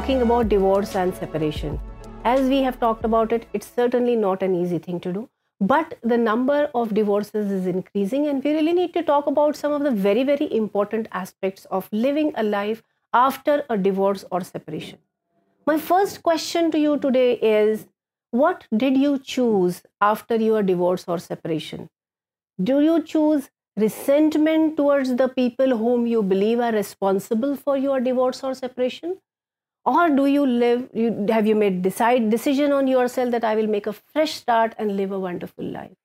talking about divorce and separation. As we have talked about it, it's certainly not an easy thing to do. But the number of divorces is increasing, and we really need to talk about some of the very, very important aspects of living a life after a divorce or separation. My first question to you today is What did you choose after your divorce or separation? Do you choose resentment towards the people whom you believe are responsible for your divorce or separation? Or do you live you have you made decide decision on yourself that i will make a fresh start and live a wonderful life?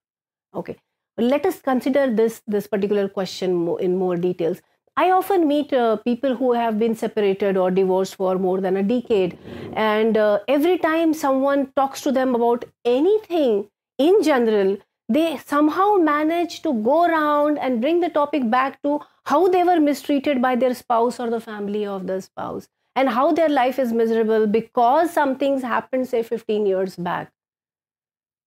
Okay. Let us consider this this particular question in more details. I often meet uh, people who have been separated or divorced for more than a decade. And uh, every time someone talks to them about anything in general they somehow manage to go around and bring the topic back to how they were mistreated by their spouse or the family of the spouse and how their life is miserable because some things happened, say, 15 years back.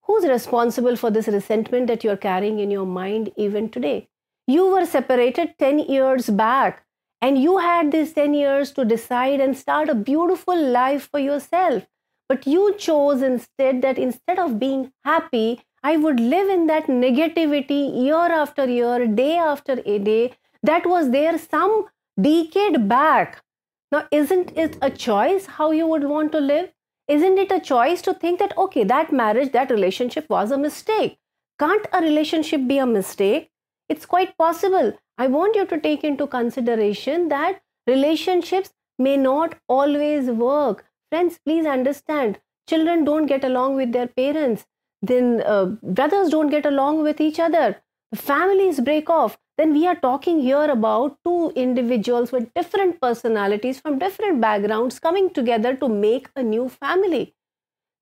Who's responsible for this resentment that you're carrying in your mind even today? You were separated 10 years back, and you had these 10 years to decide and start a beautiful life for yourself. But you chose instead that instead of being happy, I would live in that negativity year after year, day after a day that was there some decade back now, isn't it a choice how you would want to live? Isn't it a choice to think that, okay, that marriage, that relationship was a mistake? Can't a relationship be a mistake? It's quite possible. I want you to take into consideration that relationships may not always work. Friends, please understand children don't get along with their parents, then uh, brothers don't get along with each other, families break off then we are talking here about two individuals with different personalities from different backgrounds coming together to make a new family.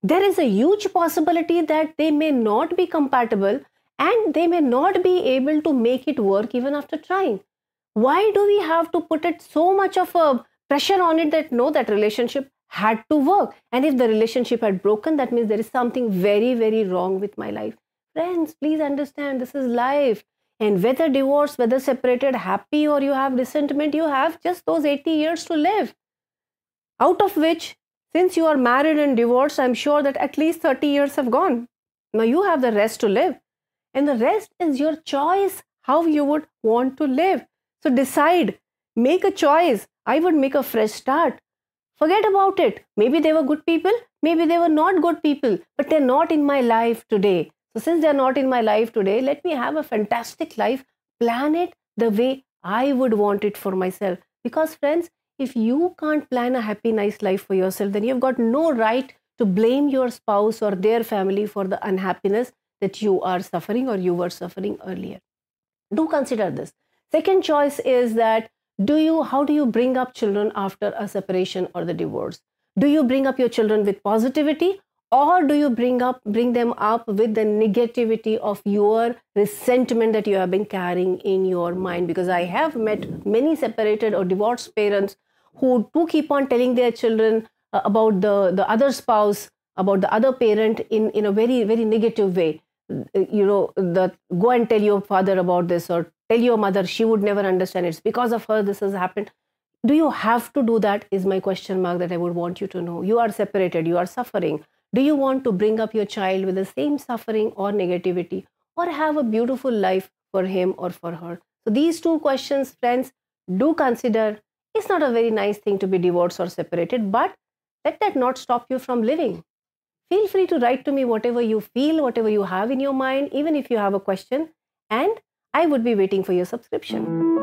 There is a huge possibility that they may not be compatible and they may not be able to make it work even after trying. Why do we have to put it so much of a pressure on it that no, that relationship had to work? And if the relationship had broken, that means there is something very, very wrong with my life. Friends, please understand this is life and whether divorced, whether separated, happy, or you have resentment, you have just those 80 years to live. Out of which, since you are married and divorced, I'm sure that at least 30 years have gone. Now you have the rest to live. And the rest is your choice how you would want to live. So decide, make a choice. I would make a fresh start. Forget about it. Maybe they were good people, maybe they were not good people, but they're not in my life today. So, since they're not in my life today, let me have a fantastic life, plan it the way I would want it for myself. Because, friends, if you can't plan a happy, nice life for yourself, then you've got no right to blame your spouse or their family for the unhappiness that you are suffering or you were suffering earlier. Do consider this. Second choice is that do you how do you bring up children after a separation or the divorce? Do you bring up your children with positivity or do you bring up bring them up with the negativity of your resentment that you have been carrying in your mind? Because i have met many separated or divorced parents who do keep on telling their children uh, about the the other spouse about the other parent in in a very very negative way. You know that go and tell your father about this or tell your mother. She would never understand. It's because of her this has happened. Do you have to do that? Is my question mark that i would want you to know. You are separated. You are suffering do you want to bring up your child with the same suffering or negativity or have a beautiful life for him or for her? So, these two questions, friends, do consider. It's not a very nice thing to be divorced or separated, but let that not stop you from living. Feel free to write to me whatever you feel, whatever you have in your mind, even if you have a question, and I would be waiting for your subscription.